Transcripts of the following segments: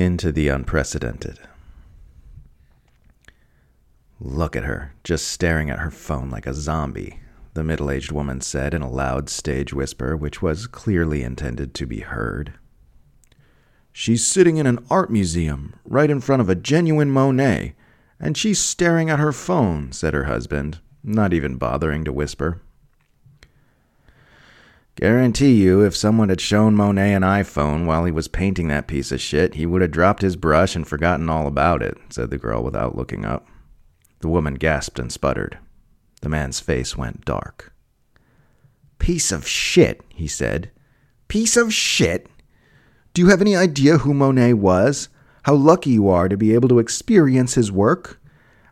into the unprecedented. Look at her, just staring at her phone like a zombie, the middle aged woman said in a loud stage whisper, which was clearly intended to be heard. She's sitting in an art museum right in front of a genuine Monet, and she's staring at her phone, said her husband, not even bothering to whisper. Guarantee you, if someone had shown Monet an iPhone while he was painting that piece of shit, he would have dropped his brush and forgotten all about it, said the girl without looking up. The woman gasped and sputtered. The man's face went dark. Piece of shit, he said. Piece of shit? Do you have any idea who Monet was? How lucky you are to be able to experience his work?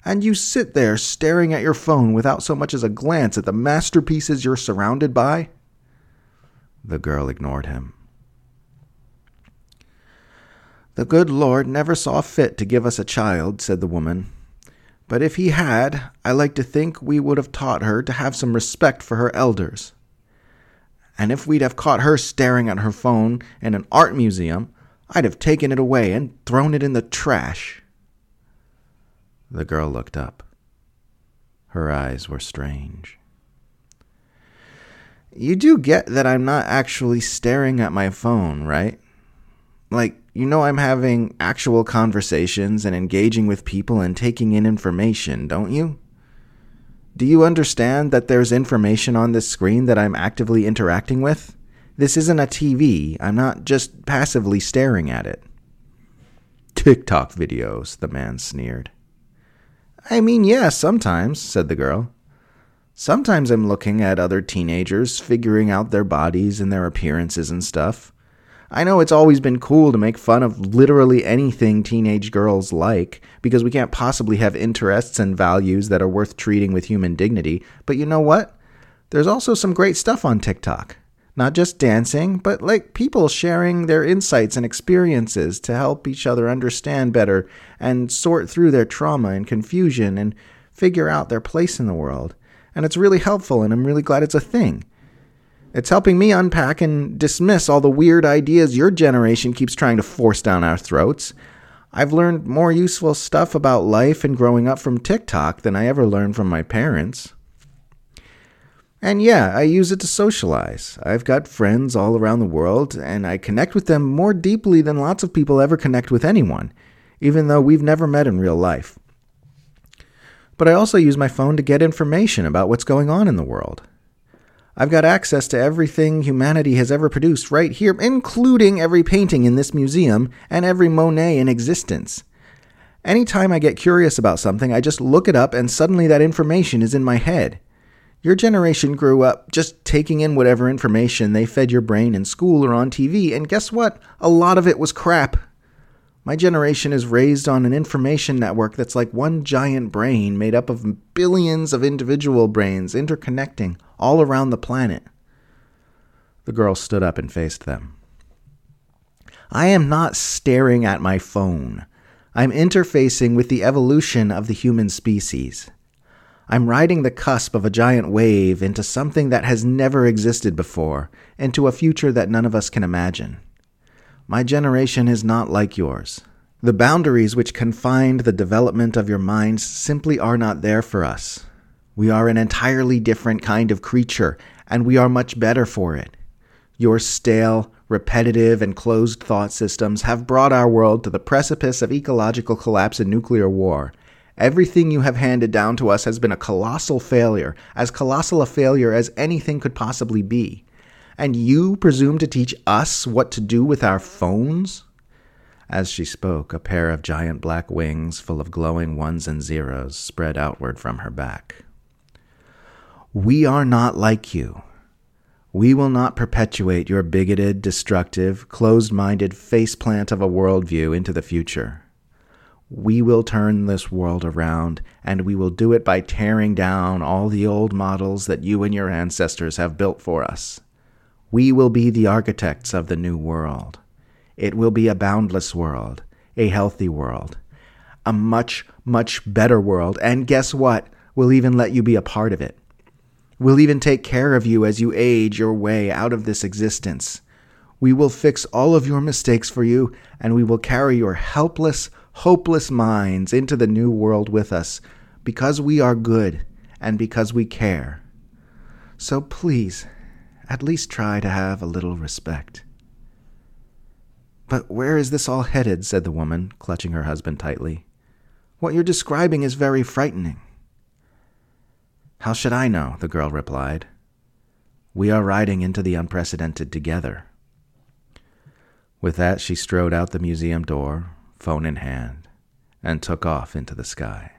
And you sit there staring at your phone without so much as a glance at the masterpieces you're surrounded by? The girl ignored him. The good Lord never saw fit to give us a child, said the woman. But if he had, I like to think we would have taught her to have some respect for her elders. And if we'd have caught her staring at her phone in an art museum, I'd have taken it away and thrown it in the trash. The girl looked up. Her eyes were strange. You do get that I'm not actually staring at my phone, right? Like, you know, I'm having actual conversations and engaging with people and taking in information, don't you? Do you understand that there's information on this screen that I'm actively interacting with? This isn't a TV. I'm not just passively staring at it. TikTok videos, the man sneered. I mean, yeah, sometimes, said the girl. Sometimes I'm looking at other teenagers, figuring out their bodies and their appearances and stuff. I know it's always been cool to make fun of literally anything teenage girls like, because we can't possibly have interests and values that are worth treating with human dignity, but you know what? There's also some great stuff on TikTok. Not just dancing, but like people sharing their insights and experiences to help each other understand better and sort through their trauma and confusion and figure out their place in the world and it's really helpful, and I'm really glad it's a thing. It's helping me unpack and dismiss all the weird ideas your generation keeps trying to force down our throats. I've learned more useful stuff about life and growing up from TikTok than I ever learned from my parents. And yeah, I use it to socialize. I've got friends all around the world, and I connect with them more deeply than lots of people ever connect with anyone, even though we've never met in real life but I also use my phone to get information about what's going on in the world. I've got access to everything humanity has ever produced right here, including every painting in this museum and every Monet in existence. Anytime I get curious about something, I just look it up and suddenly that information is in my head. Your generation grew up just taking in whatever information they fed your brain in school or on TV, and guess what? A lot of it was crap. My generation is raised on an information network that's like one giant brain made up of billions of individual brains interconnecting all around the planet. The girl stood up and faced them. I am not staring at my phone. I'm interfacing with the evolution of the human species. I'm riding the cusp of a giant wave into something that has never existed before, into a future that none of us can imagine. My generation is not like yours. The boundaries which confined the development of your minds simply are not there for us. We are an entirely different kind of creature, and we are much better for it. Your stale, repetitive, and closed thought systems have brought our world to the precipice of ecological collapse and nuclear war. Everything you have handed down to us has been a colossal failure, as colossal a failure as anything could possibly be and you presume to teach us what to do with our phones? As she spoke, a pair of giant black wings full of glowing ones and zeros spread outward from her back. We are not like you. We will not perpetuate your bigoted, destructive, closed minded faceplant of a worldview into the future. We will turn this world around, and we will do it by tearing down all the old models that you and your ancestors have built for us. We will be the architects of the new world. It will be a boundless world, a healthy world, a much, much better world. And guess what? We'll even let you be a part of it. We'll even take care of you as you age your way out of this existence. We will fix all of your mistakes for you, and we will carry your helpless, hopeless minds into the new world with us, because we are good and because we care. So please, at least try to have a little respect. But where is this all headed? said the woman, clutching her husband tightly. What you're describing is very frightening. How should I know? the girl replied. We are riding into the unprecedented together. With that, she strode out the museum door, phone in hand, and took off into the sky.